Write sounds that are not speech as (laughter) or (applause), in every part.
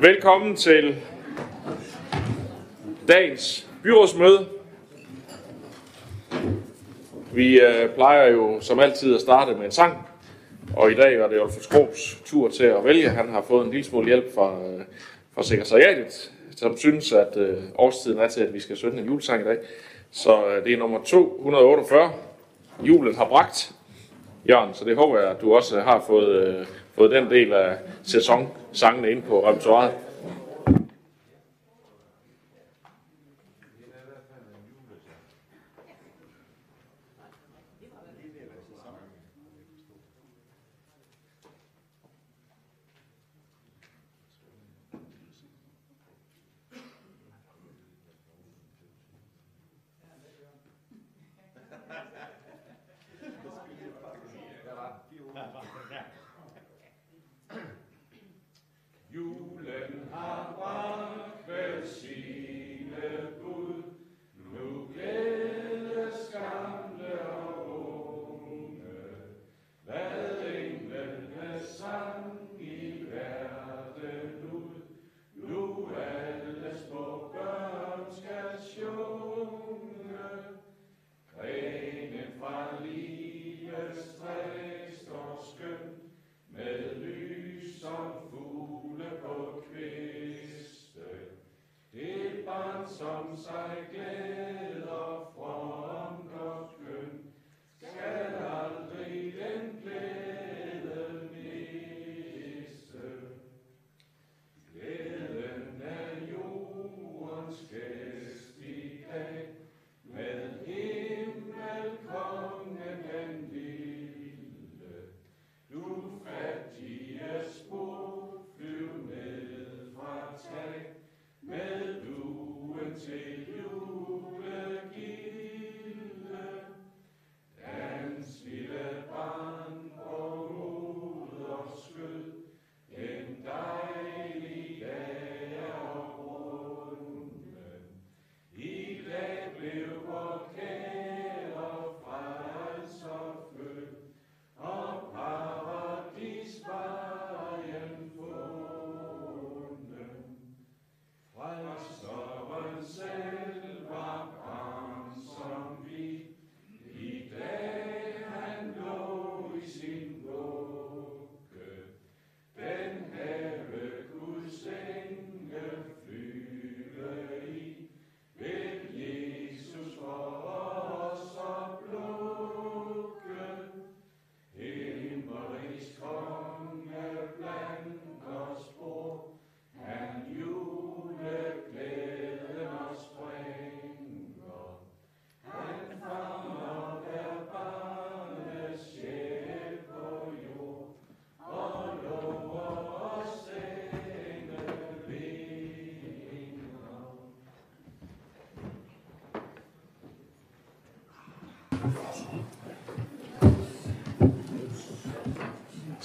Velkommen til dagens byrådsmøde. Vi øh, plejer jo som altid at starte med en sang, og i dag var det Olf Skrobs tur til at vælge. Han har fået en lille smule hjælp fra, øh, fra sekretariatet, som synes, at øh, årstiden er til, at vi skal synge en julesang i dag. Så øh, det er nummer 248. Julen har bragt. Jørgen, så det håber jeg, at du også har fået, øh, fået den del af sæsonsangene ind på repertoireet.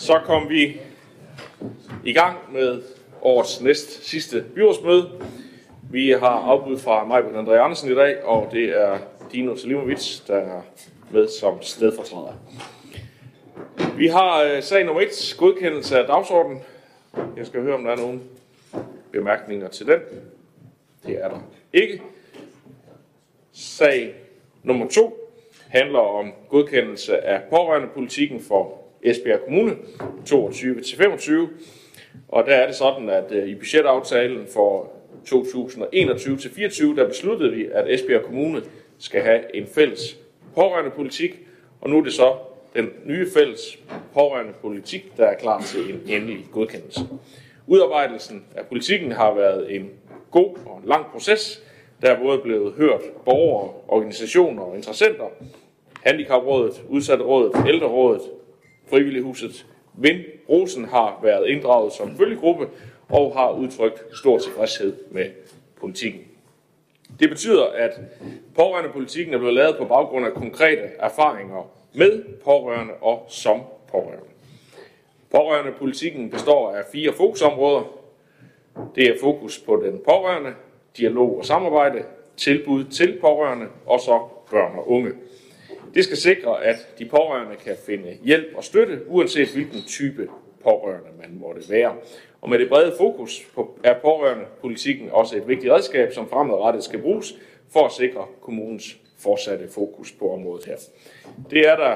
Så kom vi i gang med årets næst sidste byrådsmøde. Vi har afbud fra Majbert André Andersen i dag, og det er Dino Salimovic, der er med som stedfortræder. Vi har øh, sag nummer 1, godkendelse af dagsordenen. Jeg skal høre, om der er nogen bemærkninger til den. Det er der ikke. Sag nummer 2 handler om godkendelse af pårørende politikken for Esbjerg Kommune 22-25. Og der er det sådan, at øh, i budgetaftalen for 2021-24, der besluttede vi, at Esbjerg Kommune skal have en fælles pårørende politik, og nu er det så den nye fælles pårørende politik, der er klar til en endelig godkendelse. Udarbejdelsen af politikken har været en god og en lang proces, der er både blevet hørt borgere, organisationer og interessenter, Handicaprådet, Udsatterådet, Ældrerådet, Frivillighuset Vind Rosen har været inddraget som følgegruppe og har udtrykt stor tilfredshed med politikken. Det betyder, at pårørende politikken er blevet lavet på baggrund af konkrete erfaringer med pårørende og som pårørende. Pårørende politikken består af fire fokusområder. Det er fokus på den pårørende, dialog og samarbejde, tilbud til pårørende og så børn og unge. Det skal sikre, at de pårørende kan finde hjælp og støtte, uanset hvilken type pårørende man måtte være. Og med det brede fokus på, er pårørende politikken også et vigtigt redskab, som fremadrettet skal bruges for at sikre kommunens fortsatte fokus på området her. Det er der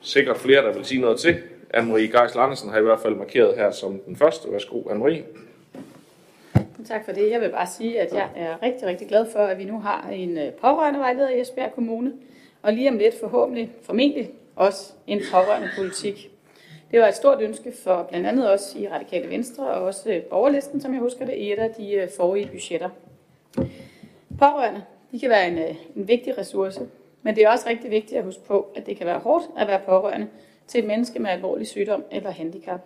sikkert flere, der vil sige noget til. Anne-Marie Geisel Andersen har i hvert fald markeret her som den første. Værsgo, Anne-Marie. Tak for det. Jeg vil bare sige, at jeg er rigtig, rigtig glad for, at vi nu har en øh, pårørende vejleder i Esbjerg Kommune, og lige om lidt forhåbentlig, formentlig også en pårørende politik. Det var et stort ønske for blandt andet os i Radikale Venstre og også øh, borgerlisten, som jeg husker det, i et af de øh, forrige budgetter. Pårørende, de kan være en, en vigtig ressource, men det er også rigtig vigtigt at huske på, at det kan være hårdt at være pårørende til et menneske med alvorlig sygdom eller handicap.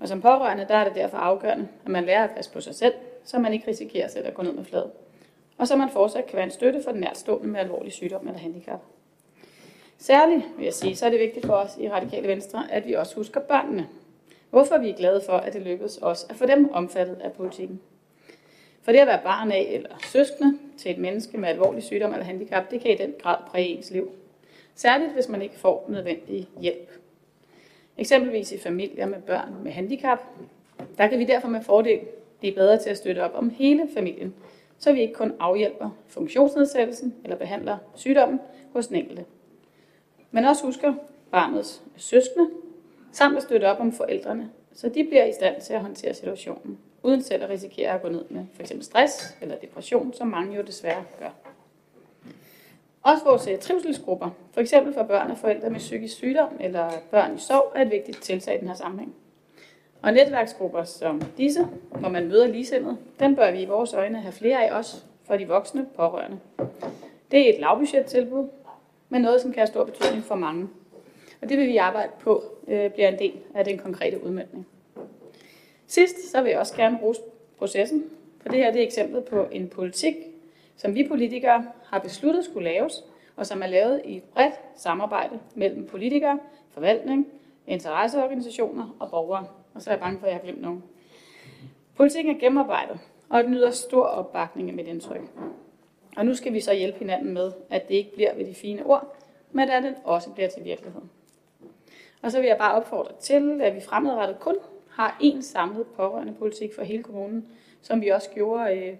Og som pårørende, der er det derfor afgørende, at man lærer at passe på sig selv, så man ikke risikerer selv at gå ned med flad. Og så man fortsat kan være en støtte for den nærtstående med alvorlig sygdom eller handicap. Særligt, vil jeg sige, så er det vigtigt for os i Radikale Venstre, at vi også husker børnene. Hvorfor vi er glade for, at det lykkedes os at få dem omfattet af politikken. For det at være barn af eller søskende til et menneske med alvorlig sygdom eller handicap, det kan i den grad præge ens liv. Særligt hvis man ikke får nødvendig hjælp. Eksempelvis i familier med børn med handicap. Der kan vi derfor med fordel blive bedre til at støtte op om hele familien, så vi ikke kun afhjælper funktionsnedsættelsen eller behandler sygdommen hos den enkelte. Men også husker barnets søskende, samt at støtte op om forældrene, så de bliver i stand til at håndtere situationen, uden selv at risikere at gå ned med f.eks. stress eller depression, som mange jo desværre gør. Også vores øh, trivselsgrupper, for eksempel for børn og forældre med psykisk sygdom eller børn i sorg, er et vigtigt tiltag i den her sammenhæng. Og netværksgrupper som disse, hvor man møder ligesindede, den bør vi i vores øjne have flere af os for de voksne pårørende. Det er et lavbudgettilbud, men noget, som kan have stor betydning for mange. Og det vil vi arbejde på, øh, bliver en del af den konkrete udmyndning. Sidst så vil jeg også gerne rose processen, for det her det er eksemplet på en politik, som vi politikere har besluttet skulle laves, og som er lavet i et bredt samarbejde mellem politikere, forvaltning, interesseorganisationer og borgere. Og så er jeg bange for, at jeg har glemt nogen. Politikken er gennemarbejdet, og den nyder stor opbakning med mit indtryk. Og nu skal vi så hjælpe hinanden med, at det ikke bliver ved de fine ord, men at den også bliver til virkelighed. Og så vil jeg bare opfordre til, at vi fremadrettet kun har én samlet pårørende politik for hele kommunen, som vi også gjorde øh,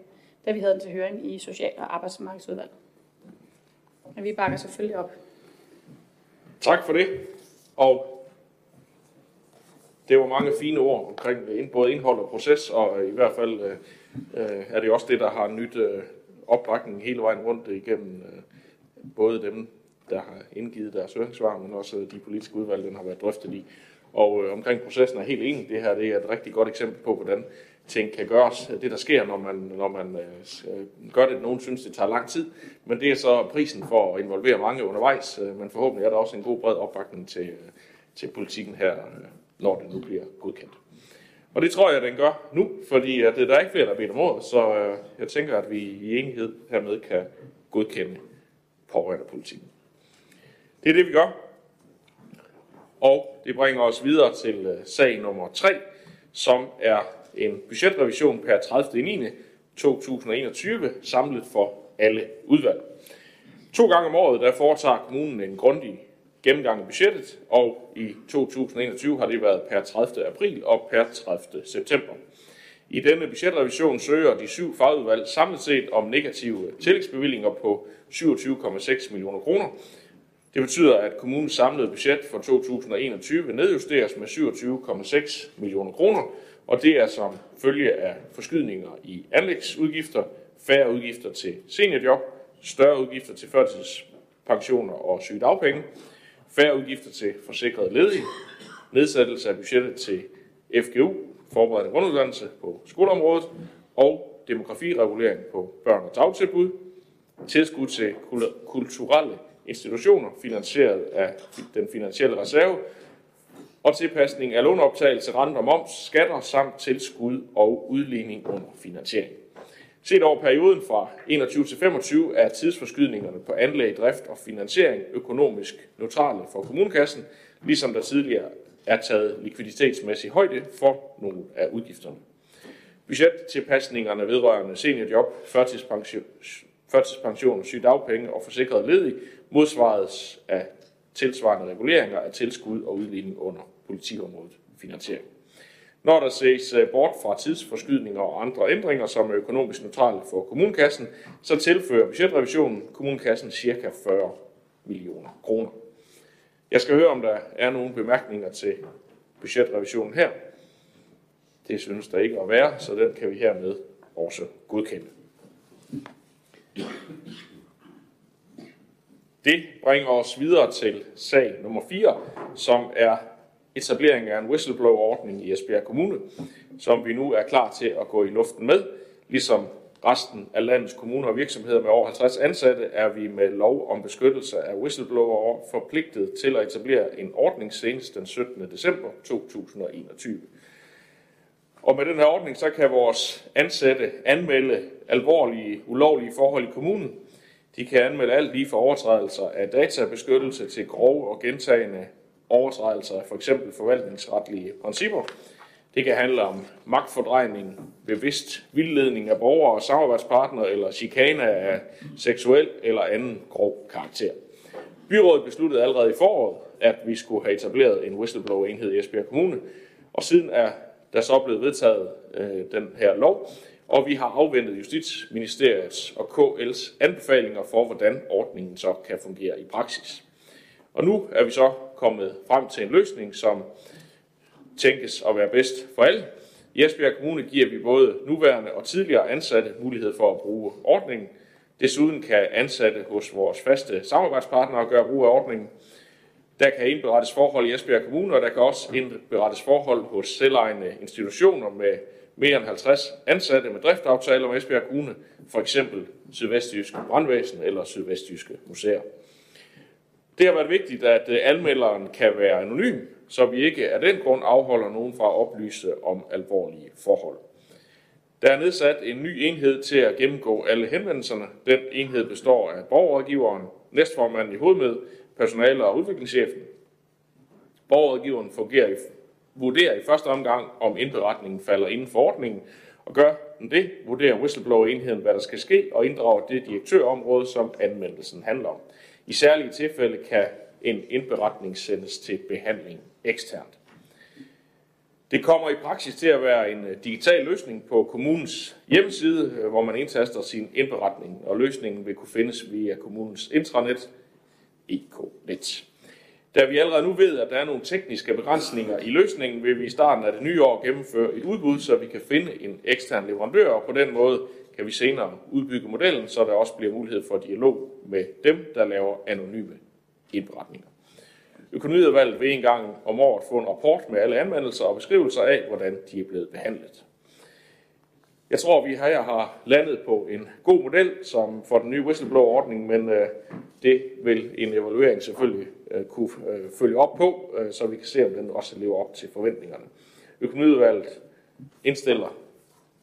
da vi havde den til høring i Social- og Arbejdsmarkedsudvalget. Men vi bakker selvfølgelig op. Tak for det. Og det var mange fine ord omkring både indhold og proces, og øh, i hvert fald øh, øh er det også det, der har nyt øh, opbakning hele vejen rundt igennem øh, både dem, der har indgivet deres høringssvar, men også øh, de politiske udvalg, den har været drøftet i. Og øh, omkring processen er helt enig. Det her det er et rigtig godt eksempel på, hvordan ting kan gøres. Det, der sker, når man, når man øh, gør det, nogen synes, det tager lang tid, men det er så prisen for at involvere mange undervejs, øh, men forhåbentlig er der også en god bred opbakning til, øh, til politikken her, øh, når det nu bliver godkendt. Og det tror jeg, den gør nu, fordi at, der er ikke flere, der bliver om så øh, jeg tænker, at vi i enighed hermed kan godkende politikken. Det er det, vi gør. Og det bringer os videre til sag nummer 3, som er en budgetrevision per 30. 2021 samlet for alle udvalg. To gange om året der foretager kommunen en grundig gennemgang af budgettet, og i 2021 har det været per 30. april og per 30. september. I denne budgetrevision søger de syv fagudvalg samlet set om negative tillægsbevillinger på 27,6 millioner kroner. Det betyder, at kommunens samlede budget for 2021 nedjusteres med 27,6 millioner kroner, og det er som følge af forskydninger i anlægsudgifter, færre udgifter til seniorjob, større udgifter til førtidspensioner og sygedagpenge, færre udgifter til forsikrede ledige, nedsættelse af budgettet til FGU, forberedende grunduddannelse på skoleområdet, og demografiregulering på børn- og dagtilbud, tilskud til kulturelle institutioner finansieret af den finansielle reserve, og tilpasning af låneoptagelse, rente og moms, skatter samt tilskud og udligning under finansiering. Set over perioden fra 21 til 25 er tidsforskydningerne på anlæg, drift og finansiering økonomisk neutrale for kommunekassen, ligesom der tidligere er taget likviditetsmæssig højde for nogle af udgifterne. Budgettilpasningerne vedrørende seniorjob, førtidspension, førtidspension, sygedagpenge og forsikret ledig modsvares af tilsvarende reguleringer af tilskud og udligning under politiområdet finansiering. Når der ses øh, bort fra tidsforskydninger og andre ændringer, som er økonomisk neutrale for kommunekassen, så tilfører budgetrevisionen kommunekassen ca. 40 millioner kroner. Jeg skal høre, om der er nogle bemærkninger til budgetrevisionen her. Det synes der ikke at være, så den kan vi hermed også godkende. Det bringer os videre til sag nummer 4, som er etablering af en whistleblower-ordning i Esbjerg Kommune, som vi nu er klar til at gå i luften med. Ligesom resten af landets kommuner og virksomheder med over 50 ansatte, er vi med lov om beskyttelse af whistleblower forpligtet til at etablere en ordning senest den 17. december 2021. Og med den her ordning, så kan vores ansatte anmelde alvorlige, ulovlige forhold i kommunen. De kan anmelde alt lige fra overtrædelser af databeskyttelse til grove og gentagende overtrædelser af f.eks. forvaltningsretlige principper. Det kan handle om magtfordrejning, bevidst vildledning af borgere og samarbejdspartnere eller chikane af seksuel eller anden grov karakter. Byrådet besluttede allerede i foråret, at vi skulle have etableret en whistleblower-enhed i Esbjerg Kommune, og siden er der så blevet vedtaget øh, den her lov, og vi har afventet Justitsministeriets og KL's anbefalinger for, hvordan ordningen så kan fungere i praksis. Og nu er vi så kommet frem til en løsning, som tænkes at være bedst for alle. I Esbjerg Kommune giver vi både nuværende og tidligere ansatte mulighed for at bruge ordningen. Desuden kan ansatte hos vores faste samarbejdspartnere gøre brug af ordningen. Der kan indberettes forhold i Esbjerg Kommune, og der kan også indberettes forhold hos selvejende institutioner med mere end 50 ansatte med driftaftaler med Esbjerg Kommune, for eksempel Sydvestjyske Brandvæsen eller Sydvestjyske Museer. Det har været vigtigt, at øh, anmelderen kan være anonym, så vi ikke af den grund afholder nogen fra at oplyse om alvorlige forhold. Der er nedsat en ny enhed til at gennemgå alle henvendelserne. Den enhed består af borgerrådgiveren, næstformanden i hovedmed, personale- og udviklingschefen. Borgerrådgiveren fungerer i, vurderer i første omgang, om indberetningen falder inden for ordningen, og gør den det, vurderer whistleblower-enheden, hvad der skal ske, og inddrager det direktørområde, som anmeldelsen handler om. I særlige tilfælde kan en indberetning sendes til behandling eksternt. Det kommer i praksis til at være en øh, digital løsning på kommunens hjemmeside, øh, hvor man indtaster sin indberetning, og løsningen vil kunne findes via kommunens intranet, EKNet. Da vi allerede nu ved, at der er nogle tekniske begrænsninger i løsningen, vil vi i starten af det nye år gennemføre et udbud, så vi kan finde en ekstern leverandør, og på den måde kan vi senere udbygge modellen, så der også bliver mulighed for dialog med dem, der laver anonyme indberetninger. Økonomiudvalget vil en gang om året få en rapport med alle anmeldelser og beskrivelser af, hvordan de er blevet behandlet. Jeg tror, vi her har landet på en god model som for den nye whistleblower-ordning, men øh, det vil en evaluering selvfølgelig øh, kunne øh, følge op på, så vi kan se, om den også lever op til forventningerne. Økonomiudvalget indstiller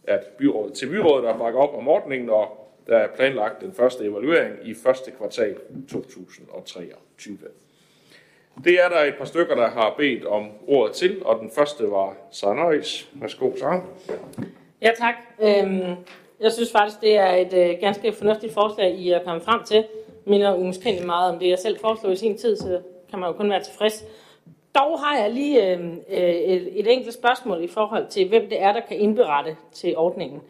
at byrådet, til byrådet har bakker op om ordningen, og der er planlagt den første evaluering i første kvartal 2023. Det er der et par stykker, der har bedt om ordet til, og den første var Sarnøjs. Værsgo, Sara. Ja, tak. Øhm, jeg synes faktisk, det er et øh, ganske fornuftigt forslag, I er kommet frem til. Minder umiskendeligt meget om det, jeg selv foreslog i sin tid, så kan man jo kun være tilfreds. Dog har jeg lige øh, øh, et, et enkelt spørgsmål i forhold til, hvem det er, der kan indberette til ordningen.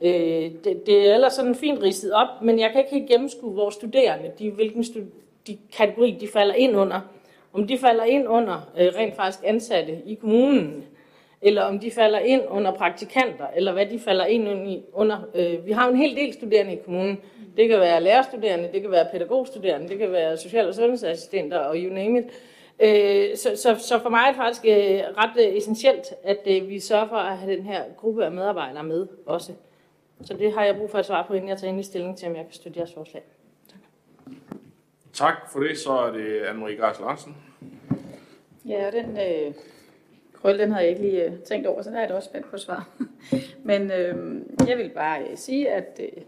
Øh, det, det er ellers sådan fint ridset op, men jeg kan ikke helt gennemskue, hvor studerende, de, hvilken stud, de kategori de falder ind under. Om de falder ind under øh, rent faktisk ansatte i kommunen, eller om de falder ind under praktikanter, eller hvad de falder ind under. Øh, vi har en hel del studerende i kommunen. Det kan være lærerstuderende, det kan være pædagogstuderende, det kan være social- og sundhedsassistenter og you name it. Øh, så, så, så for mig er det faktisk øh, ret øh, essentielt, at øh, vi sørger for at have den her gruppe af medarbejdere med også. Så det har jeg brug for at svare på, inden jeg tager endelig stilling til, om jeg kan støtte jeres forslag. Tak for det. Så er det Anne-Marie Geis Larsen. Ja, og den øh, krøl, den har jeg ikke lige øh, tænkt over, så der er det også spændt på svar. (laughs) Men øh, jeg vil bare øh, sige, at øh,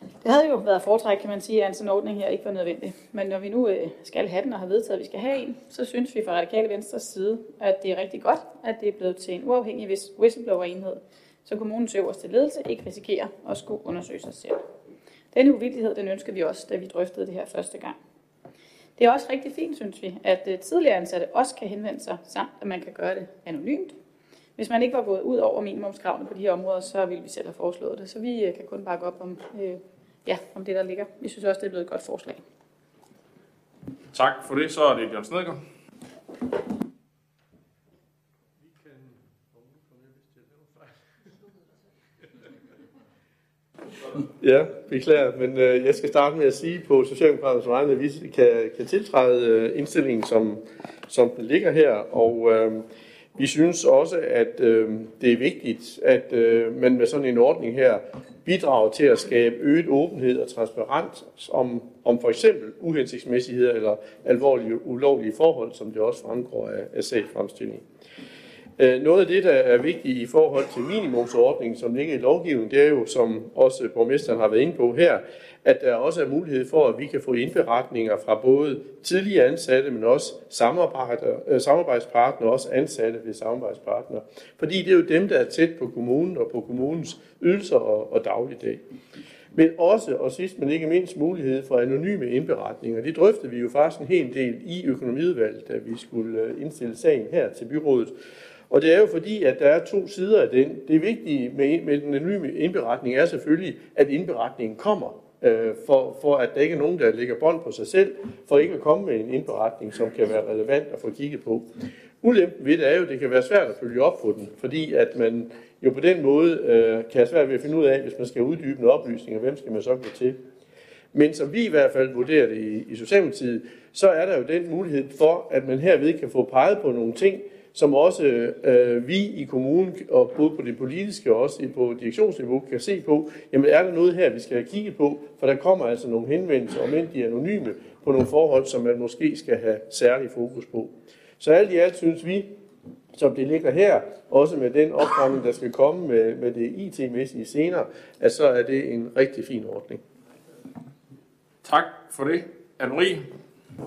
det havde jo været foretræk, kan man sige, at en sådan ordning her ikke var nødvendig. Men når vi nu øh, skal have den og har vedtaget, at vi skal have en, så synes vi fra Radikale Venstres side, at det er rigtig godt, at det er blevet til en uafhængig whistleblower-enhed, så kommunens øverste ledelse ikke risikerer at skulle undersøge sig selv. Denne uvildighed, den ønsker vi også, da vi drøftede det her første gang. Det er også rigtig fint, synes vi, at øh, tidligere ansatte også kan henvende sig, samt at man kan gøre det anonymt. Hvis man ikke var gået ud over minimumskravene på de her områder, så ville vi selv have foreslået det. Så vi øh, kan kun bakke op om, øh, ja, om det, der ligger. Vi synes også, det er blevet et godt forslag. Tak for det. Så er det Jørgen Snedgaard. Ja, beklager, men øh, jeg skal starte med at sige på Socialdemokraternes vegne, at vi kan, kan tiltræde øh, indstillingen, som, som den ligger her, og øh, vi synes også, at øh, det er vigtigt, at øh, man med sådan en ordning her bidrager til at skabe øget åbenhed og transparens om, om for eksempel uhensigtsmæssigheder eller alvorlige ulovlige forhold, som det også fremgår af, af fremstilling. Øh, noget af det, der er vigtigt i forhold til minimumsordningen, som ligger i lovgivningen, det er jo, som også borgmesteren har været inde på her, at der også er mulighed for, at vi kan få indberetninger fra både tidligere ansatte, men også øh, samarbejdspartnere, også ansatte ved samarbejdspartnere. Fordi det er jo dem, der er tæt på kommunen og på kommunens ydelser og, og dagligdag. Men også, og sidst men ikke mindst, mulighed for anonyme indberetninger. Det drøftede vi jo faktisk en hel del i økonomiudvalget, da vi skulle øh, indstille sagen her til byrådet. Og det er jo fordi, at der er to sider af den. Det vigtige med, med den anonyme indberetning er selvfølgelig, at indberetningen kommer, øh, for, for at der ikke er nogen, der lægger bånd på sig selv, for ikke at komme med en indberetning, som kan være relevant at få kigget på. Ulempen ved det er jo, at det kan være svært at følge op på den, fordi at man jo på den måde øh, kan have svært ved at finde ud af, hvis man skal uddybe en oplysning, og hvem skal man så gå til. Men som vi i hvert fald vurderer det i, i Socialdemokratiet, så er der jo den mulighed for, at man herved kan få peget på nogle ting, som også øh, vi i kommunen, og både på det politiske og også på direktionsniveau, kan se på, jamen er der noget her, vi skal have kigget på, for der kommer altså nogle henvendelser, om end de er anonyme, på nogle forhold, som man måske skal have særlig fokus på. Så alt i alt synes vi, som det ligger her, også med den opgravning, der skal komme med, med det IT-mæssige senere, at så er det en rigtig fin ordning. Tak for det. Anne-Marie?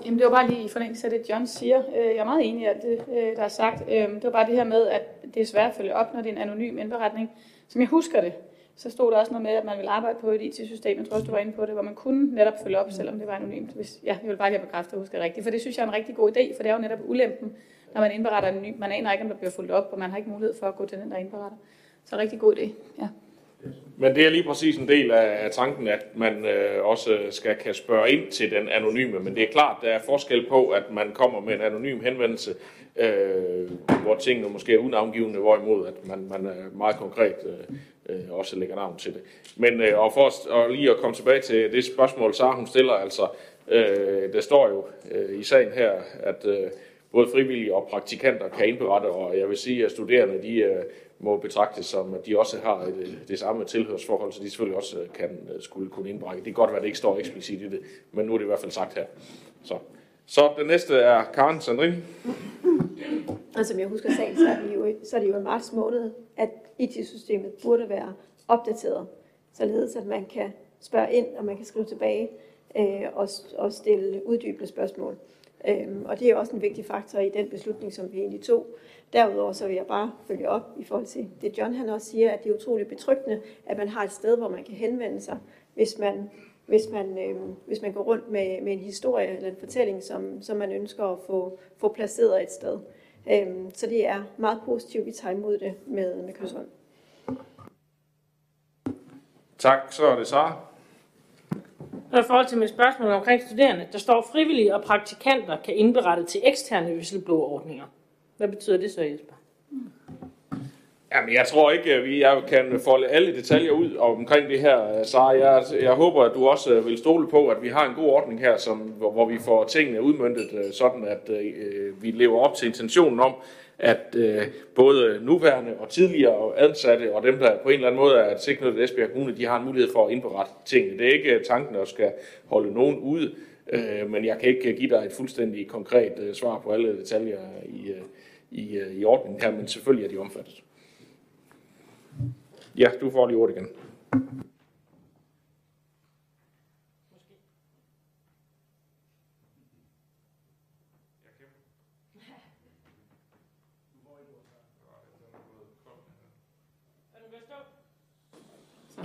Jamen, det var bare lige i forlængelse af det, John siger. Øh, jeg er meget enig i alt det, øh, der er sagt. Øh, det var bare det her med, at det er svært at følge op, når det er en anonym indberetning. Som jeg husker det, så stod der også noget med, at man ville arbejde på et IT-system, jeg tror også, du var inde på det, hvor man kunne netop følge op, selvom det var anonymt. Hvis, ja, jeg vil bare lige have bekræftet, at husker det rigtigt, for det synes jeg er en rigtig god idé, for det er jo netop ulempen, når man indberetter anonymt. Man aner ikke, om der bliver fulgt op, og man har ikke mulighed for at gå til den, der indberetter. Så rigtig god idé, ja. Men det er lige præcis en del af, tanken, at man øh, også skal kan spørge ind til den anonyme. Men det er klart, der er forskel på, at man kommer med en anonym henvendelse, øh, hvor tingene måske er unavngivende, hvorimod at man, man er meget konkret øh, øh, også lægger navn til det. Men øh, og for at, og lige at komme tilbage til det spørgsmål, Sara hun stiller, altså, øh, der står jo øh, i sagen her, at øh, både frivillige og praktikanter kan indberette, og jeg vil sige, at studerende de øh, må betragtes som, at de også har et, øh, det samme tilhørsforhold, så de selvfølgelig også øh, kan øh, skulle kunne indbrække. Det kan godt være, at det ikke står eksplicit i det, men nu er det i hvert fald sagt her. Så, så den næste er Karen Sandrine. Og som jeg husker sagen, så er, det jo, så er det jo i marts måned, at IT-systemet burde være opdateret, således at man kan spørge ind, og man kan skrive tilbage øh, og, og stille uddybende spørgsmål. Øhm, og det er også en vigtig faktor i den beslutning, som vi egentlig tog. Derudover så vil jeg bare følge op i forhold til det, John han også siger, at det er utroligt betryggende, at man har et sted, hvor man kan henvende sig, hvis man, hvis man, øh, hvis man går rundt med, med en historie eller en fortælling, som, som man ønsker at få, få placeret et sted. Øhm, så det er meget positivt, vi tager imod det med, med kysshånd. Tak, så er det Sara. Og i forhold til mit spørgsmål omkring studerende, der står frivillige og praktikanter kan indberette til eksterne whistleblower-ordninger. Hvad betyder det så, Jesper? Jamen, jeg tror ikke, at vi jeg kan folde alle detaljer ud omkring det her, øh, Sara. Jeg, jeg håber, at du også øh, vil stole på, at vi har en god ordning her, som, hvor, hvor vi får tingene udmyndtet, øh, sådan at øh, vi lever op til intentionen om, at øh, både nuværende og tidligere ansatte og dem, der på en eller anden måde er tilknyttet Esbjerg Kommune, de har en mulighed for at indberette tingene. Det er ikke tanken at skal holde nogen ude, øh, men jeg kan ikke give dig et fuldstændig konkret øh, svar på alle detaljer i, øh, i, øh, i ordningen her, men selvfølgelig er de omfattet. Ja, du får lige ordet igen.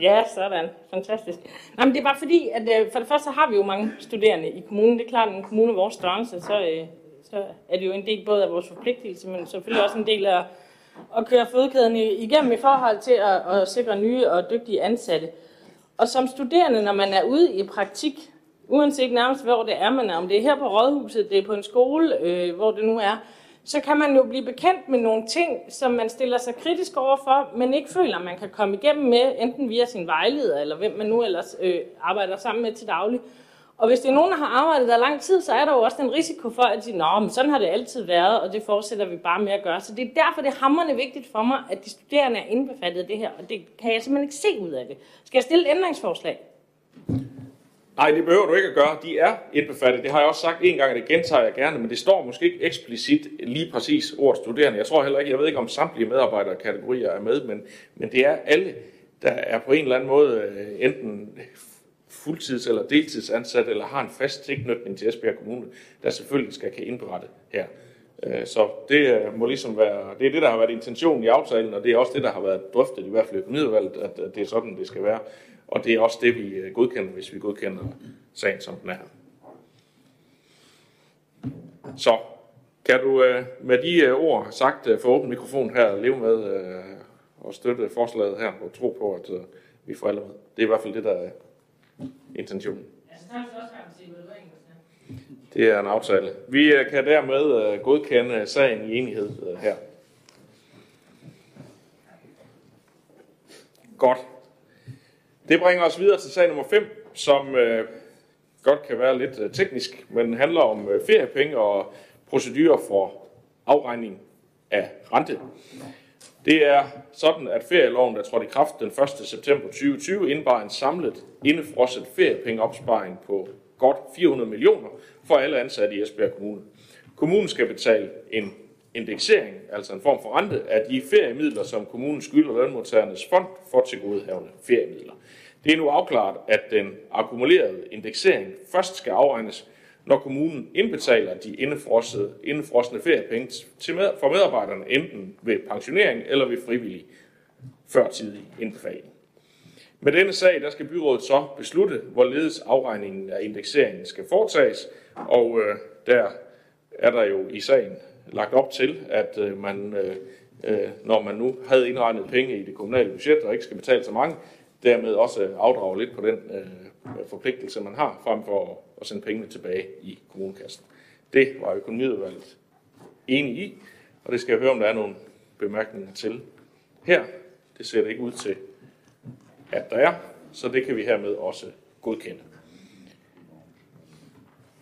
Ja, sådan. Fantastisk. Nej, men det er bare fordi, at øh, for det første har vi jo mange studerende i kommunen. Det er klart, at en kommune af vores størrelse, så, øh, så er det jo en del både af vores forpligtelse, men selvfølgelig også en del af at køre fødekæden igennem i forhold til at, at sikre nye og dygtige ansatte. Og som studerende, når man er ude i praktik, uanset nærmest hvor det er, man er, om det er her på Rådhuset, det er på en skole, øh, hvor det nu er, så kan man jo blive bekendt med nogle ting, som man stiller sig kritisk overfor, men ikke føler, man kan komme igennem med, enten via sin vejleder, eller hvem man nu ellers øh, arbejder sammen med til daglig. Og hvis det er nogen, der har arbejdet der lang tid, så er der jo også den risiko for, at de, Nå, men sådan har det altid været, og det fortsætter vi bare med at gøre. Så det er derfor, det er hammerende vigtigt for mig, at de studerende er indbefattet af det her, og det kan jeg simpelthen ikke se ud af det. Skal jeg stille et ændringsforslag? Nej, det behøver du ikke at gøre. De er indbefattet. Det har jeg også sagt en gang, og det gentager jeg gerne, men det står måske ikke eksplicit lige præcis ordet studerende. Jeg tror heller ikke, jeg ved ikke om samtlige medarbejderkategorier er med, men, men det er alle, der er på en eller anden måde øh, enten fuldtids- eller deltidsansat, eller har en fast tilknytning til Esbjerg Kommune, der selvfølgelig skal kan indberette her. Øh, så det øh, må ligesom være, det er det, der har været intentionen i aftalen, og det er også det, der har været drøftet, i hvert fald i økonomiudvalget, at det er sådan, det skal være. Og det er også det, vi øh, godkender, hvis vi godkender sagen, som den er. Så kan du med de ord sagt for åben mikrofon her leve med og støtte forslaget her og tro på, at vi får alle med. Det er i hvert fald det, der intentionen. Det er en aftale. Vi øh, kan dermed øh, godkende sagen i enighed øh, her. Godt. Det bringer os videre til sag nummer 5, som øh, godt kan være lidt øh, teknisk, men handler om øh, feriepenge og procedurer for afregning af rente. Det er sådan, at ferieloven, der trådte i kraft den 1. september 2020, indebar en samlet indefrosset feriepengeopsparing på godt 400 millioner for alle ansatte i Esbjerg Kommune. Kommunen skal betale en indeksering, altså en form for rente, af de feriemidler, som kommunen skylder lønmodtagernes fond for tilgodehavende feriemidler. Det er nu afklaret, at den akkumulerede indeksering først skal afregnes, når kommunen indbetaler de indefrosne, indefrosne feriepenge til med, for medarbejderne, enten ved pensionering eller ved frivillig førtidig indbetaling. Med denne sag, der skal byrådet så beslutte, hvorledes afregningen af indekseringen skal foretages, og øh, der er der jo i sagen lagt op til, at øh, man, øh, øh når man nu havde indregnet penge i det kommunale budget og ikke skal betale så mange, dermed også afdrage lidt på den øh, Øh, forpligtelse, man har, frem for at sende pengene tilbage i kommunekassen. Det var økonomiudvalget enige i, og det skal jeg høre, om der er nogle bemærkninger til her. Det ser det ikke ud til, at der er, så det kan vi hermed også godkende.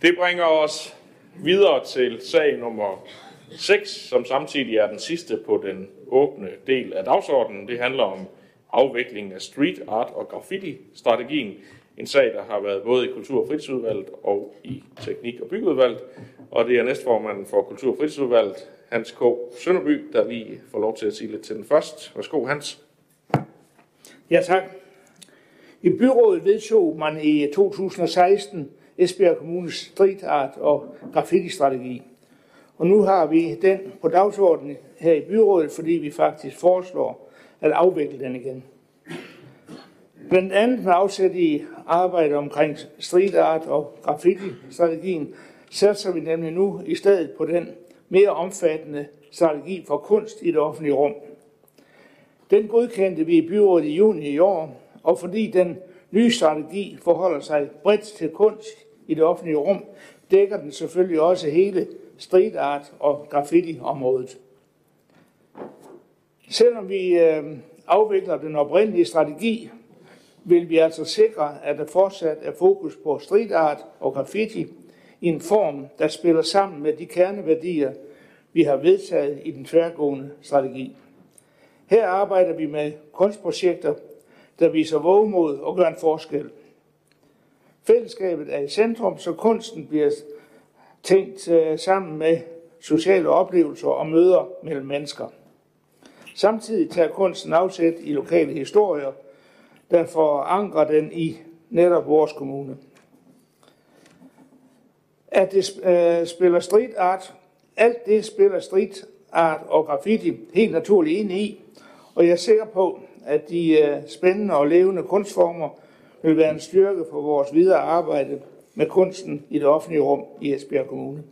Det bringer os videre til sag nummer 6, som samtidig er den sidste på den åbne del af dagsordenen. Det handler om afviklingen af street art og graffiti-strategien. En sag, der har været både i Kultur- og Fritidsudvalget og i Teknik- og Byggeudvalget. Og det er næstformanden for Kultur- og Fritidsudvalget, Hans K. Sønderby, der lige får lov til at sige lidt til den først. Værsgo, Hans. Ja, tak. I byrådet vedtog man i 2016 Esbjerg Kommunes street art og graffiti-strategi. Og nu har vi den på dagsordenen her i byrådet, fordi vi faktisk foreslår at afvikle den igen. Blandt andet med afsæt i arbejde omkring street art og graffiti-strategien, satser vi nemlig nu i stedet på den mere omfattende strategi for kunst i det offentlige rum. Den godkendte vi i byrådet i juni i år, og fordi den nye strategi forholder sig bredt til kunst i det offentlige rum, dækker den selvfølgelig også hele street art og graffiti-området. Selvom vi øh, afvikler den oprindelige strategi, vil vi altså sikre, at der fortsat er fokus på street art og graffiti i en form, der spiller sammen med de kerneværdier, vi har vedtaget i den tværgående strategi. Her arbejder vi med kunstprojekter, der viser vågemod og gør en forskel. Fællesskabet er i centrum, så kunsten bliver tænkt øh, sammen med sociale oplevelser og møder mellem mennesker. Samtidig tager kunsten afsæt i lokale historier, der forankrer den i netop vores kommune. At det øh, spiller street art, alt det spiller street art og graffiti helt naturligt ind i, og jeg er sikker på, at de øh, spændende og levende kunstformer vil være en styrke for vores videre arbejde med kunsten i det offentlige rum i Esbjerg Kommune.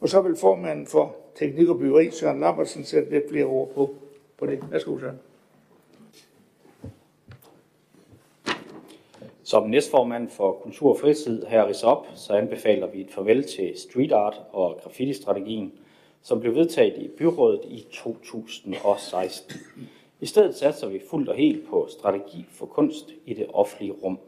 Og så vil formanden for Teknik og Byggeri, Søren Lambertsen, sætte lidt flere ord på, på det. Værsgo, Søren. Som næstformand for Kultur og Fritid her i op, så anbefaler vi et farvel til street art og graffiti-strategien, som blev vedtaget i byrådet i 2016. I stedet satser vi fuldt og helt på strategi for kunst i det offentlige rum.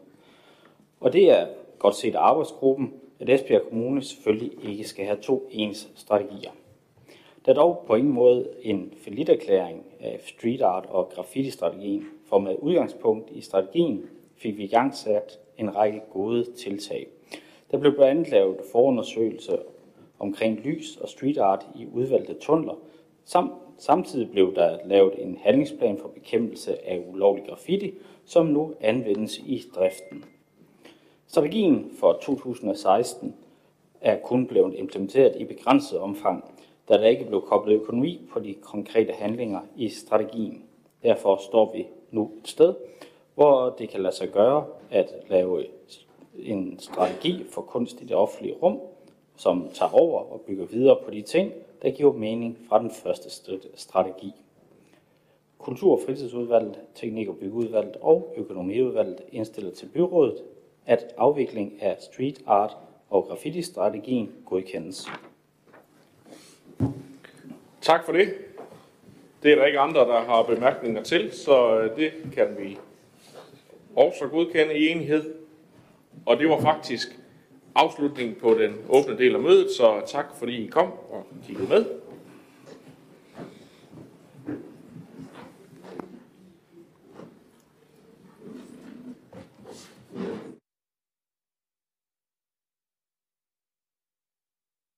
Og det er godt set af arbejdsgruppen, at Esbjerg Kommune selvfølgelig ikke skal have to ens strategier. Der er dog på ingen måde en erklæring af street art og graffiti-strategien, for med udgangspunkt i strategien fik vi i gang sat en række gode tiltag. Der blev blandt andet lavet forundersøgelser omkring lys og street art i udvalgte tunneler. Sam, samtidig blev der lavet en handlingsplan for bekæmpelse af ulovlig graffiti, som nu anvendes i driften. Strategien for 2016 er kun blevet implementeret i begrænset omfang, da der ikke blev koblet økonomi på de konkrete handlinger i strategien. Derfor står vi nu et sted, hvor det kan lade sig gøre at lave en strategi for kunst i det offentlige rum, som tager over og bygger videre på de ting, der giver mening fra den første strategi. Kultur- og fritidsudvalget, teknik- og byggeudvalget og økonomiudvalget indstiller til byrådet, at afvikling af street art og graffiti-strategien godkendes. Tak for det. Det er der ikke andre, der har bemærkninger til, så øh, det kan vi også godkende i enighed. Og det var faktisk afslutningen på den åbne del af mødet, så tak fordi I kom og kiggede med.